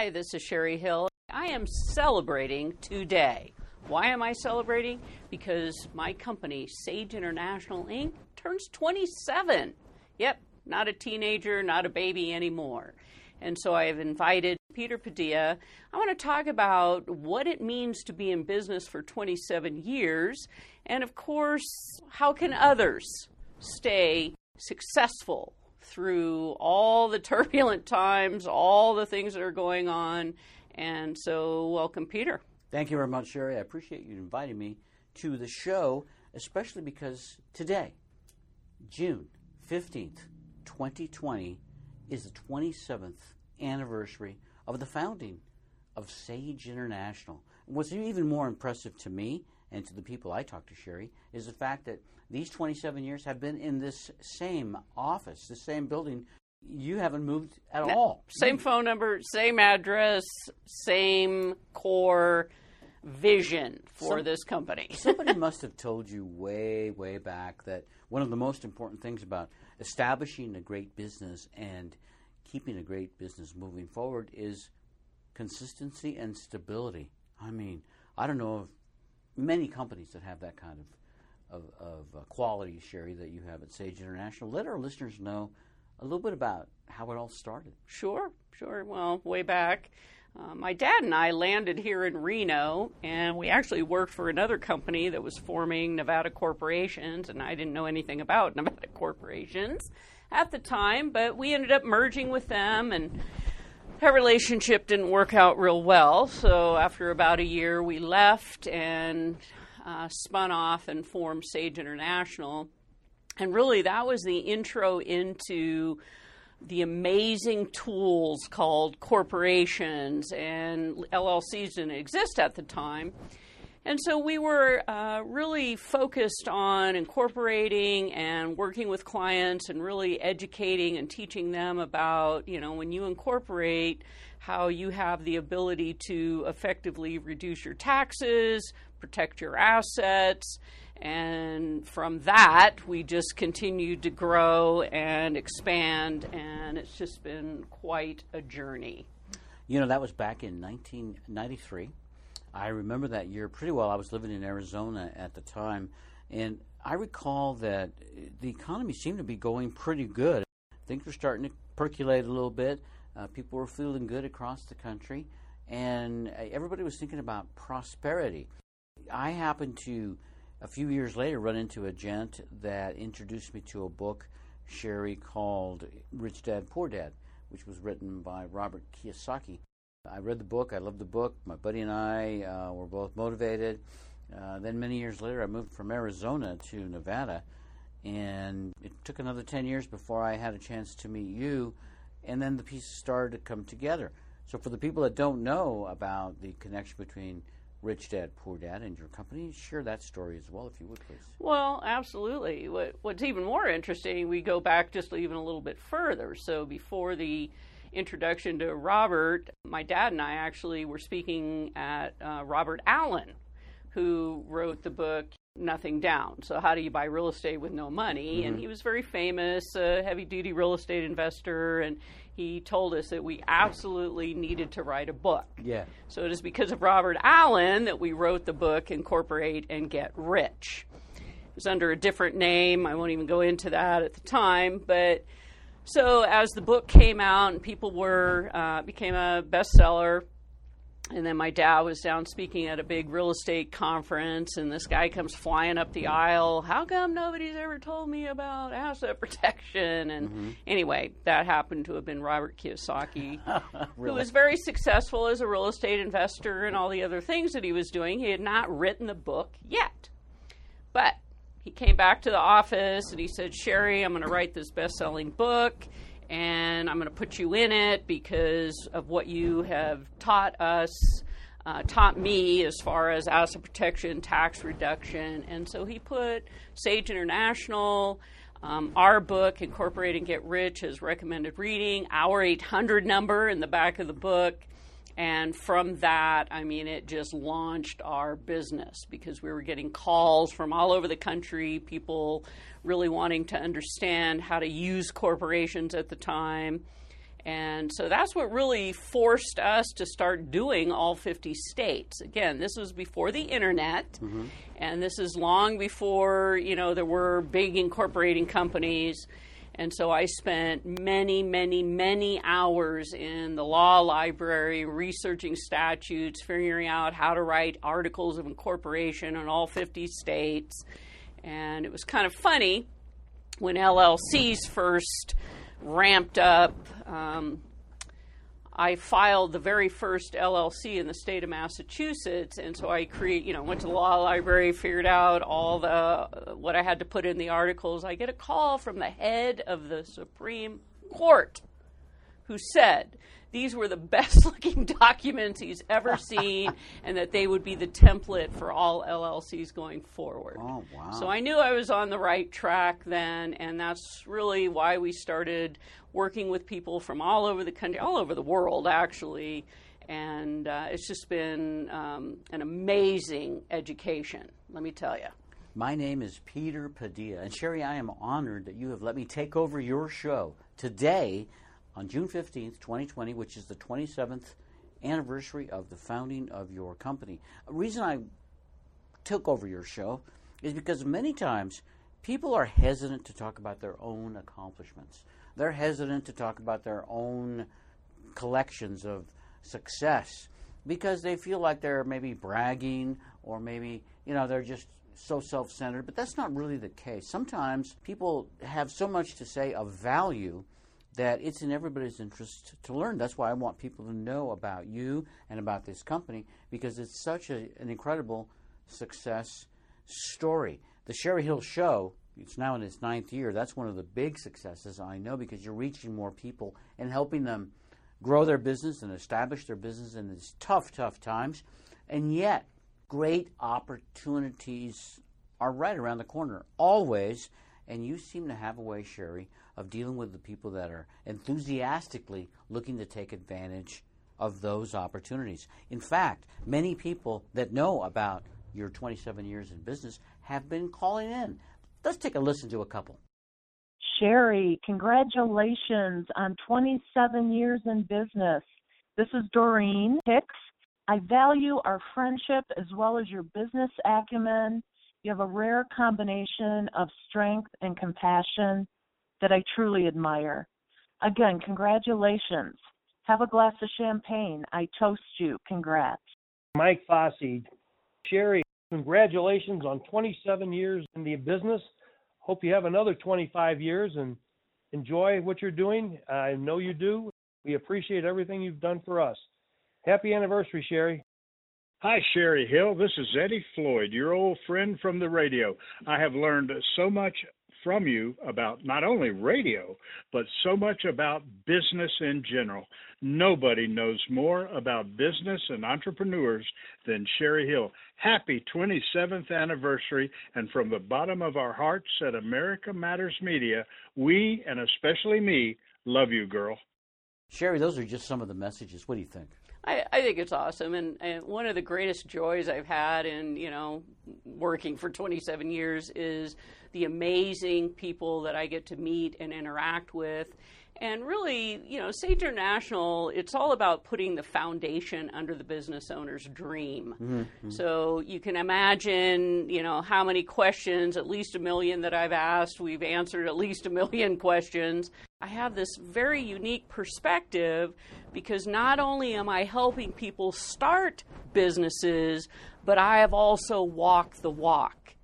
Hi, this is Cheri Hill. I am celebrating today. Why am I celebrating? Because my company, Sage International Inc., turns 27. Yep, not a teenager, not a baby anymore. And so I have invited Peter Padilla. I want to talk about what it means to be in business for 27 years, and of course, how can others stay successful through all the turbulent times, all the things that are going on. And so, welcome, Peter. Thank you very much, Cheri. I appreciate you inviting me to the show, especially because today, June 15th, 2020, is the 27th anniversary of the founding of Sage International. What's even more impressive to me and to the people I talk to, Cheri, is the fact that these 27 years have been in this same office, the same building. You haven't moved at no, all. Same phone number, same address, same core vision for Some, this company. somebody must have told you way, way back that one of the most important things about establishing a great business and keeping a great business moving forward is consistency and stability. I mean, I don't know of many companies that have that kind of of, of uh, quality, Cheri, that you have at Sage International. Let our listeners know a little bit about how it all started. Sure, sure. Well, way back, uh, my dad and I landed here in Reno, and we actually worked for another company that was forming Nevada corporations, and I didn't know anything about Nevada corporations at the time, but we ended up merging with them and that relationship didn't work out real well. So after about a year, we left and uh, spun off and formed Sage International. And really, that was the intro into the amazing tools called corporations, and LLCs didn't exist at the time. And so we were uh, really focused on incorporating and working with clients and really educating and teaching them about, you know, when you incorporate, how you have the ability to effectively reduce your taxes, protect your assets. And from that, we just continued to grow and expand, and it's just been quite a journey. You know, that was back in 1993. I remember that year pretty well. I was living in Arizona at the time, and I recall that the economy seemed to be going pretty good. Things were starting to percolate a little bit. Uh, people were feeling good across the country, and everybody was thinking about prosperity. I happened to, a few years later, run into a gent that introduced me to a book, Cheri, called Rich Dad Poor Dad, which was written by Robert Kiyosaki. I read the book, I loved the book. My buddy and I uh, were both motivated. Uh, then, many years later, I moved from Arizona to Nevada, and it took another 10 years before I had a chance to meet you, and then the pieces started to come together. So, for the people that don't know about the connection between Rich Dad, Poor Dad, and your company. Share that story as well, if you would, please. Well, absolutely. What, what's even more interesting, we go back just even a little bit further. So before the introduction to Robert, my dad and I actually were speaking at uh, Robert Allen, who wrote the book Nothing Down. So, how do you buy real estate with no money? Mm-hmm. And he was very famous, a heavy duty real estate investor, and he told us that we absolutely needed to write a book. Yeah. So it is because of Robert Allen that we wrote the book Incorporate and Get Rich. It was under a different name. I won't even go into that at the time, but so as the book came out and people were uh, became a bestseller, and then my dad was down speaking at a big real estate conference, and this guy comes flying up the aisle. How come nobody's ever told me about asset protection? And mm-hmm. anyway, that happened to have been Robert Kiyosaki, really? who was very successful as a real estate investor and all the other things that he was doing. He had not written the book yet. But he came back to the office and he said, Cheri, I'm going to write this best selling book and I'm going to put you in it because of what you have taught us, uh, taught me as far as asset protection, tax reduction. And so he put Sage International, um, our book, Incorporate and Get Rich, as recommended reading, our 800 number in the back of the book. And from that, I mean, it just launched our business because we were getting calls from all over the country, people really wanting to understand how to use corporations at the time. And so that's what really forced us to start doing all 50 states. Again, this was before the internet, mm-hmm. and this is long before, you know, there were big incorporating companies. And so I spent many, many, many hours in the law library researching statutes, figuring out how to write articles of incorporation in all 50 states. And it was kind of funny when LLCs first ramped up. Um, I filed the very first LLC in the state of Massachusetts, and so I create, you know, went to the law library, figured out all the what I had to put in the articles. I get a call from the head of the Supreme Court, who said, these were the best looking documents he's ever seen and that they would be the template for all LLCs going forward. Oh, wow. So I knew I was on the right track then, and that's really why we started working with people from all over the country, all over the world, actually. And uh, it's just been um, an amazing education, let me tell you. My name is Peter Padilla, and Cheri, I am honored that you have let me take over your show today on June 15th, 2020, which is the 27th anniversary of the founding of your company. A reason I took over your show is because many times people are hesitant to talk about their own accomplishments. They're hesitant to talk about their own collections of success because they feel like they're maybe bragging or maybe, you know, they're just so self centered. But that's not really the case. Sometimes people have so much to say of value that it's in everybody's interest to learn. That's why I want people to know about you and about this company because it's such a, an incredible success story. The Cheri Hill Show, it's now in its ninth year. That's one of the big successes I know because you're reaching more people and helping them grow their business and establish their business in these tough, tough times. And yet, great opportunities are right around the corner, always. And you seem to have a way, Cheri, of dealing with the people that are enthusiastically looking to take advantage of those opportunities. In fact, many people that know about your 27 years in business have been calling in. Let's take a listen to a couple. Cheri, congratulations on 27 years in business. This is Doreen Hicks. I value our friendship as well as your business acumen. You have a rare combination of strength and compassion that I truly admire. Again, congratulations. Have a glass of champagne. I toast you. Congrats. Mike Fossey. Cheri, congratulations on 27 years in the business. Hope you have another 25 years and enjoy what you're doing. I know you do. We appreciate everything you've done for us. Happy anniversary, Cheri. Hi, Cheri Hill. This is Eddie Floyd, your old friend from the radio. I have learned so much from you about not only radio, but so much about business in general. Nobody knows more about business and entrepreneurs than Cheri Hill. Happy 27th anniversary, and from the bottom of our hearts at America Matters Media, we, and especially me, love you, girl. Cheri, those are just some of the messages. What do you think? I, I think it's awesome, and, and, one of the greatest joys I've had in you know working for 27 years is the amazing people that I get to meet and interact with, And really, you know, Sage International, it's all about putting the foundation under the business owner's dream. Mm-hmm. So you can imagine, you know, how many questions, at least a million that I've asked. We've answered at least a million questions. I have this very unique perspective because not only am I helping people start businesses, but I have also walked the walk.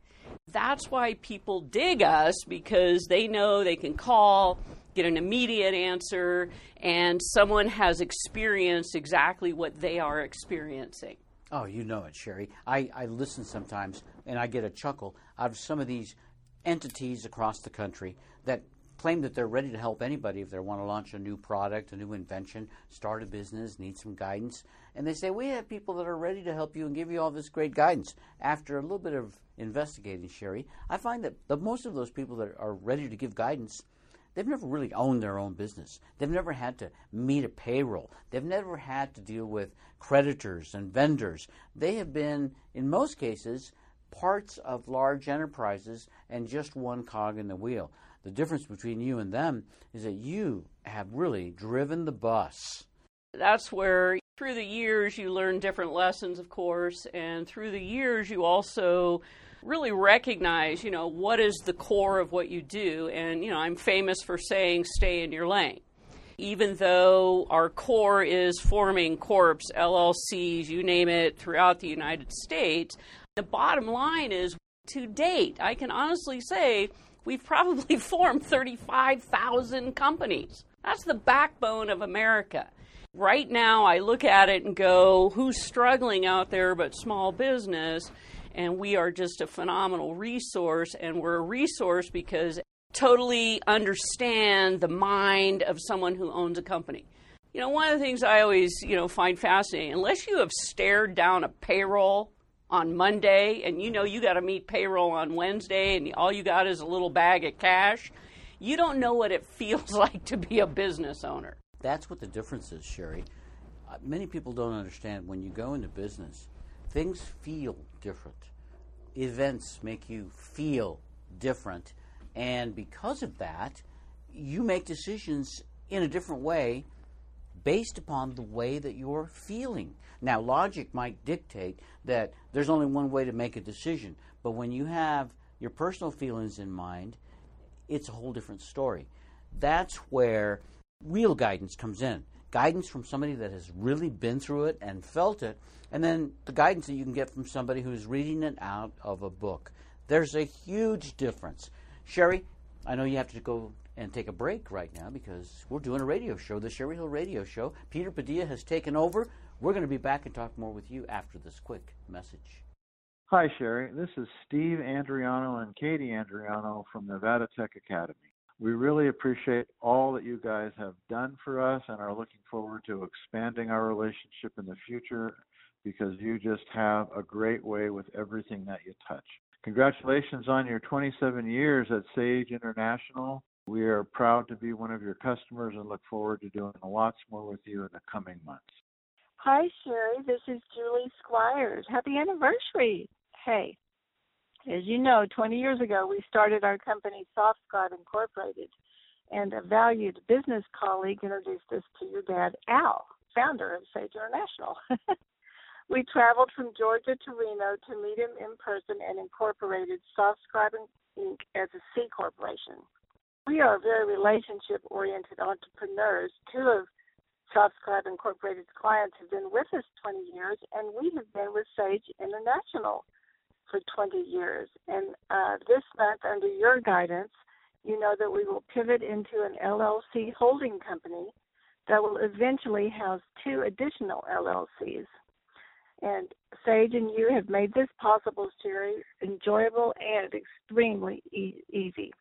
That's why people dig us because they know they can call get an immediate answer, and someone has experienced exactly what they are experiencing. Oh, you know it, Cheri. I, I listen sometimes and I get a chuckle out of some of these entities across the country that claim that they're ready to help anybody if they want to launch a new product, a new invention, start a business, need some guidance. And they say, We have people that are ready to help you and give you all this great guidance. After a little bit of investigating, Sherry, I find that the, most of those people that are ready to give guidance They've never really owned their own business. They've never had to meet a payroll. They've never had to deal with creditors and vendors. They have been, in most cases, parts of large enterprises and just one cog in the wheel. The difference between you and them is that you have really driven the bus. That's where, through the years, you learn different lessons, of course, and through the years, you also really recognize, you know, what is the core of what you do. And, you know, I'm famous for saying stay in your lane. Even though our core is forming corps, LLCs, you name it, throughout the United States, the bottom line is to date, I can honestly say we've probably formed 35,000 companies. That's the backbone of America. Right now, I look at it and go, who's struggling out there but small business? And we are just a phenomenal resource and we're a resource because totally understand the mind of someone who owns a company. You know, one of the things I always, you know, find fascinating, unless you have stared down a payroll on Monday and you know you got to meet payroll on Wednesday and all you got is a little bag of cash, you don't know what it feels like to be a business owner. That's what the difference is, Cheri. Uh, many people don't understand when you go into business, things feel different. Events make you feel different. And because of that, you make decisions in a different way based upon the way that you're feeling. Now, logic might dictate that there's only one way to make a decision, but when you have your personal feelings in mind, it's a whole different story. That's where real guidance comes in guidance from somebody that has really been through it and felt it, and then the guidance that you can get from somebody who's reading it out of a book. There's a huge difference. Cheri, I know you have to go and take a break right now because we're doing a radio show, the Cheri Hill Radio Show. Peter Padilla has taken over. We're going to be back and talk more with you after this quick message. Hi, Cheri. This is Steve Andriano and Katie Andriano from Nevada Tech Academy. We really appreciate all that you guys have done for us and are looking forward to expanding our relationship in the future because you just have a great way with everything that you touch. Congratulations on your 27 years at Sage International. We are proud to be one of your customers and look forward to doing lots more with you in the coming months. Hi, Cheri. This is Julie Squires. Happy anniversary. Hey, as you know, 20 years ago, we started our company, SoftScribe Incorporated, and a valued business colleague introduced us to your dad, Al, founder of Sage International. we traveled from Georgia to Reno to meet him in person and incorporated SoftScribe Inc. as a C corporation. We are very relationship oriented entrepreneurs. Two of SoftScribe Incorporated's clients have been with us 20 years, and we have been with Sage International for 20 years. And uh, this month, under your guidance, you know that we will pivot into an LLC holding company that will eventually house two additional LLCs. And Sage and you have made this possible, Cheri, enjoyable and extremely e- easy.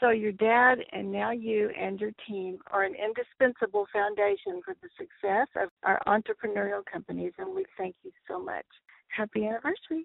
So your dad and now you and your team are an indispensable foundation for the success of our entrepreneurial companies, and we thank you so much. Happy anniversary.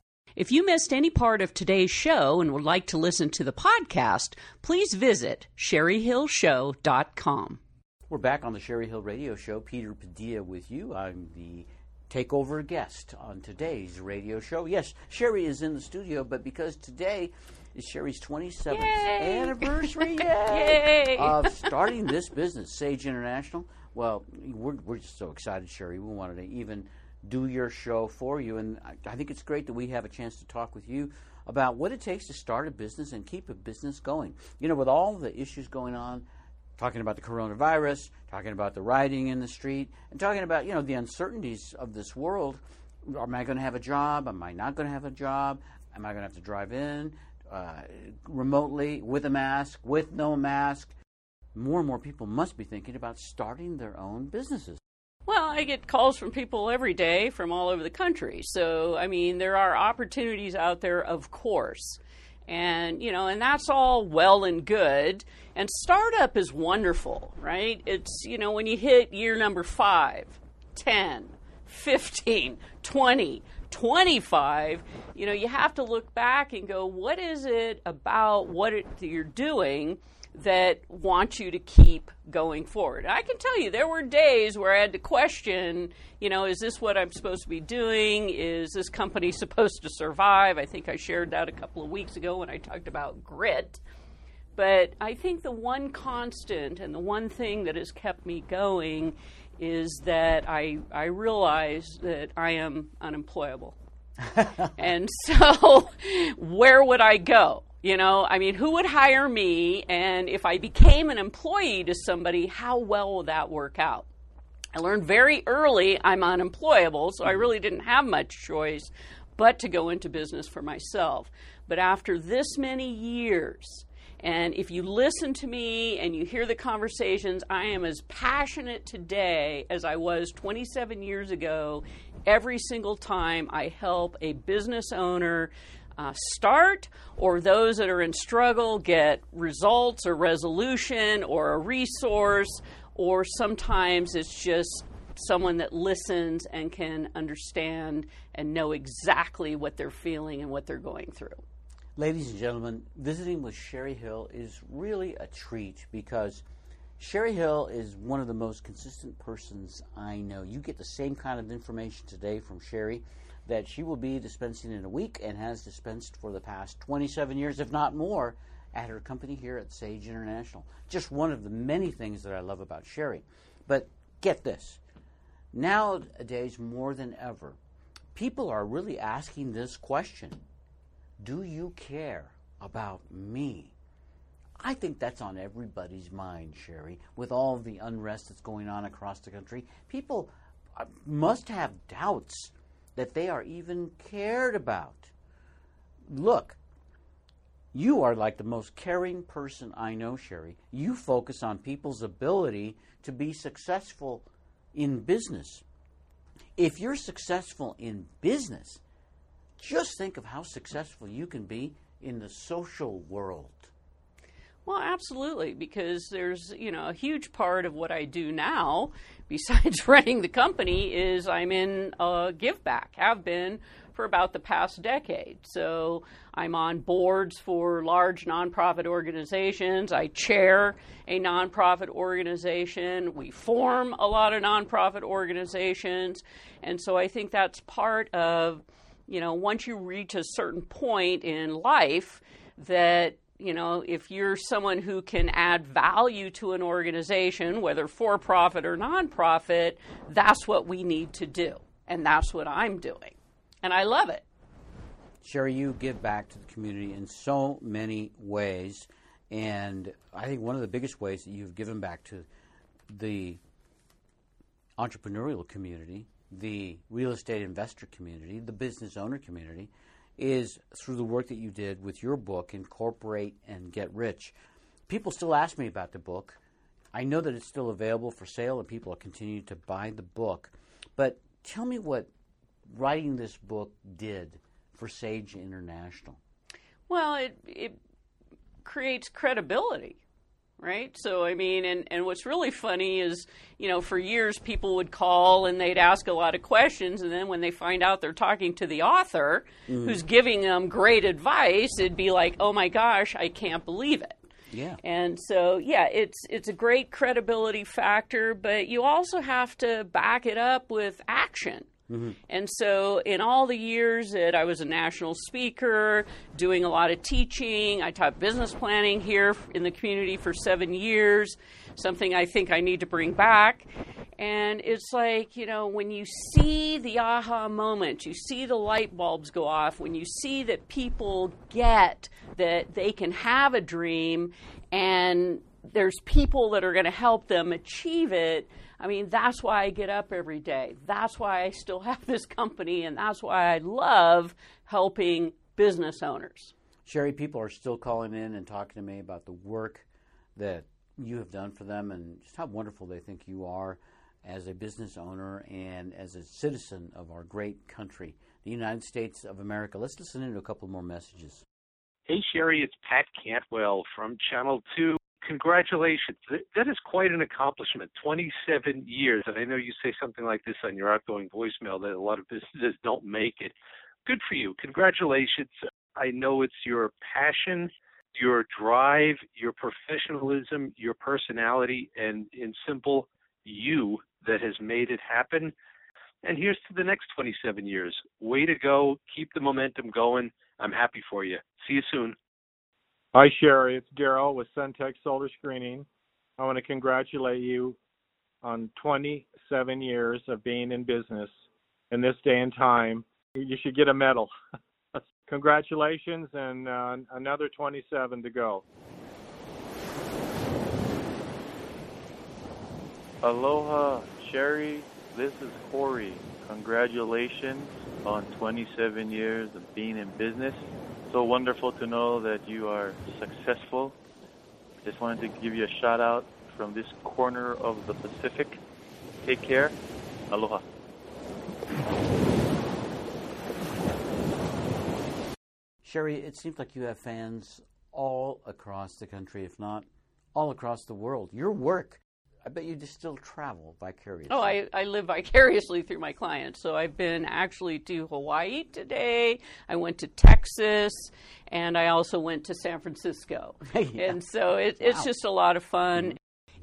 If you missed any part of today's show and would like to listen to the podcast, please visit cherihillshow.com. We're back on the Cheri Hill Radio Show. Peter Padilla with you. I'm the takeover guest on today's radio show. Yes, Cheri is in the studio, but because today is Cheri's 27th Yay! anniversary Yay! yay, of starting this business, Sage International, well, we're, we're just so excited, Cheri. We wanted to even do your show for you. And I, I think it's great that we have a chance to talk with you about what it takes to start a business and keep a business going. You know, with all the issues going on, talking about the coronavirus, talking about the rioting in the street, and talking about, you know, the uncertainties of this world. Am I going to have a job? Am I not going to have a job? Am I going to have to drive in uh, remotely with a mask, with no mask? More and more people must be thinking about starting their own businesses. I get calls from people every day from all over the country. So, I mean, there are opportunities out there, of course. And, you know, and that's all well and good. And startup is wonderful, right? It's, you know, when you hit year number five, 10, 15, 20, 25, you know, you have to look back and go, what is it about what it, you're doing that want you to keep going forward? I can tell you, there were days where I had to question, you know, is this what I'm supposed to be doing? Is this company supposed to survive? I think I shared that a couple of weeks ago when I talked about grit. But I think the one constant and the one thing that has kept me going is that I, I realize that I am unemployable. and so, where would I go? You know, I mean, who would hire me? And if I became an employee to somebody, how well will that work out? I learned very early I'm unemployable, so I really didn't have much choice but to go into business for myself. But after this many years, and if you listen to me and you hear the conversations, I am as passionate today as I was 27 years ago every single time I help a business owner uh, start or those that are in struggle get results or resolution or a resource, or sometimes it's just someone that listens and can understand and know exactly what they're feeling and what they're going through. Ladies and gentlemen, visiting with Cheri Hill is really a treat because Cheri Hill is one of the most consistent persons I know. You get the same kind of information today from Cheri that she will be dispensing in a week and has dispensed for the past 27 years, if not more, at her company here at Sage International. Just one of the many things that I love about Cheri. But get this nowadays, more than ever, people are really asking this question Do you care about me? I think that's on everybody's mind, Cheri, with all the unrest that's going on across the country. People uh, must have doubts that they are even cared about. Look, you are like the most caring person I know, Cheri. You focus on people's ability to be successful in business. If you're successful in business, just think of how successful you can be in the social world. Well, absolutely, because there's you know a huge part of what I do now, besides running the company, is I'm in a give back. Have been for about the past decade. So I'm on boards for large nonprofit organizations. I chair a nonprofit organization. We form a lot of nonprofit organizations, and so I think that's part of you know once you reach a certain point in life that you know, if you're someone who can add value to an organization, whether for profit or nonprofit, that's what we need to do. And that's what I'm doing. And I love it. Cheri, you give back to the community in so many ways. And I think one of the biggest ways that you've given back to the entrepreneurial community, the real estate investor community, the business owner community, is through the work that you did with your book, Incorporate and Get Rich. People still ask me about the book. I know that it's still available for sale and people are continuing to buy the book. But tell me what writing this book did for Sage International. Well, it, it creates credibility right? So, I mean, and, and what's really funny is, you know, for years people would call and they'd ask a lot of questions, and then when they find out they're talking to the author mm. who's giving them great advice, it'd be like, oh my gosh, I can't believe it. Yeah. And so, yeah, it's it's a great credibility factor, but you also have to back it up with action. Mm-hmm. And so, in all the years that I was a national speaker, doing a lot of teaching, I taught business planning here in the community for seven years, something I think I need to bring back. And it's like, you know, when you see the aha moment, you see the light bulbs go off, when you see that people get that they can have a dream and there's people that are going to help them achieve it I mean, that's why I get up every day. That's why I still have this company, and that's why I love helping business owners. Cheri, people are still calling in and talking to me about the work that you have done for them and just how wonderful they think you are as a business owner and as a citizen of our great country, the United States of America. Let's listen into a couple more messages. Hey, Cheri, it's Pat Cantwell from Channel 2 congratulations. That is quite an accomplishment. 27 years. And I know you say something like this on your outgoing voicemail that a lot of businesses don't make it. Good for you. Congratulations. I know it's your passion, your drive, your professionalism, your personality, and in simple, you that has made it happen. And here's to the next 27 years. Way to go. Keep the momentum going. I'm happy for you. See you soon. Hi, Cheri. It's Daryl with Centec Solar Screening. I want to congratulate you on 27 years of being in business. In this day and time, you should get a medal. Congratulations, and uh, another 27 to go. Aloha, Cheri. This is Corey. Congratulations on 27 years of being in business so wonderful to know that you are successful. Just wanted to give you a shout out from this corner of the Pacific. Take care. Aloha. Cheri, it seems like you have fans all across the country, if not all across the world. Your work I bet you just still travel vicariously. Oh, I, I live vicariously through my clients. So I've been actually to Hawaii today. I went to Texas, and I also went to San Francisco. yeah. And so it, it's wow. just a lot of fun. Mm-hmm.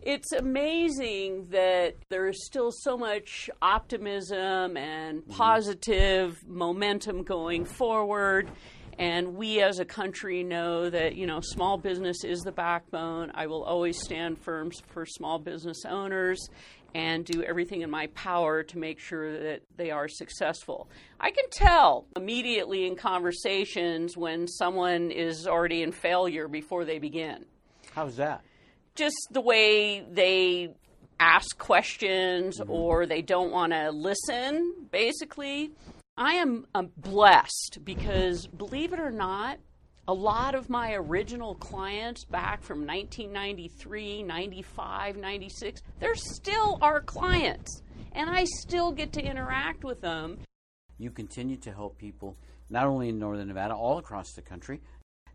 It's amazing that there is still so much optimism and mm-hmm. positive mm-hmm. momentum going forward. And we as a country know that, you know, small business is the backbone. I will always stand firm for small business owners and do everything in my power to make sure that they are successful. I can tell immediately in conversations when someone is already in failure before they begin. How's that? Just the way they ask questions mm-hmm. or they don't want to listen, basically. I am um, blessed because, believe it or not, a lot of my original clients back from 1993, 95, 96, they're still our clients. And I still get to interact with them. You continue to help people, not only in Northern Nevada, all across the country,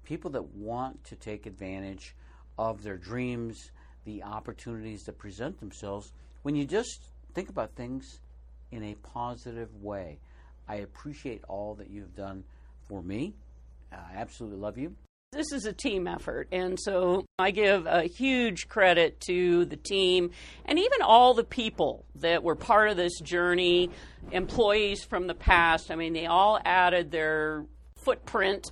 people that want to take advantage of their dreams, the opportunities that present themselves when you just think about things in a positive way. I appreciate all that you've done for me. I absolutely love you. This is a team effort, and so I give a huge credit to the team and even all the people that were part of this journey, employees from the past. I mean, they all added their footprint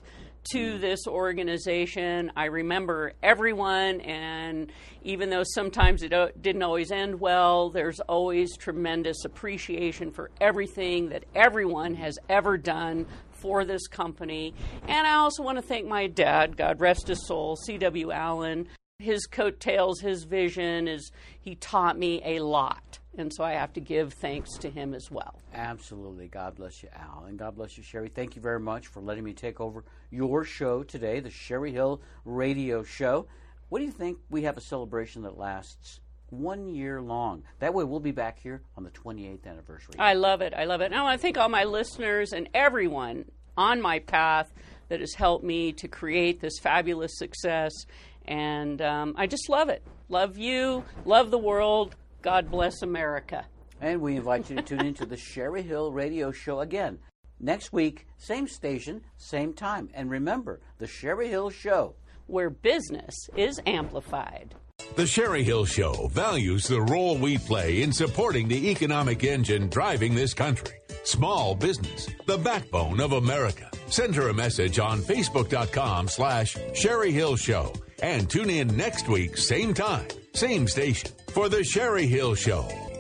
to this organization. I remember everyone, and even though sometimes it uh, didn't always end well, there's always tremendous appreciation for everything that everyone has ever done for this company. And I also want to thank my dad, God rest his soul, C.W. Allen. His coattails, his vision is he taught me a lot. And so I have to give thanks to him as well. Absolutely. God bless you, Al. And God bless you, Cheri. Thank you very much for letting me take over your show today, the Cheri Hill Radio Show. What do you think? We have a celebration that lasts one year long. That way, we'll be back here on the 28th anniversary. I love it. I love it. And I want to thank all my listeners and everyone on my path that has helped me to create this fabulous success. And um, I just love it. Love you. Love the world. God bless America. And we invite you to tune into the Cheri Hill Radio Show again next week, same station, same time. And remember, the Cheri Hill Show, where business is amplified. The Cheri Hill Show values the role we play in supporting the economic engine driving this country. Small business, the backbone of America. Send her a message on Facebook.com slash Cheri Hill Show and tune in next week, same time, same station, for The Cheri Hill Show.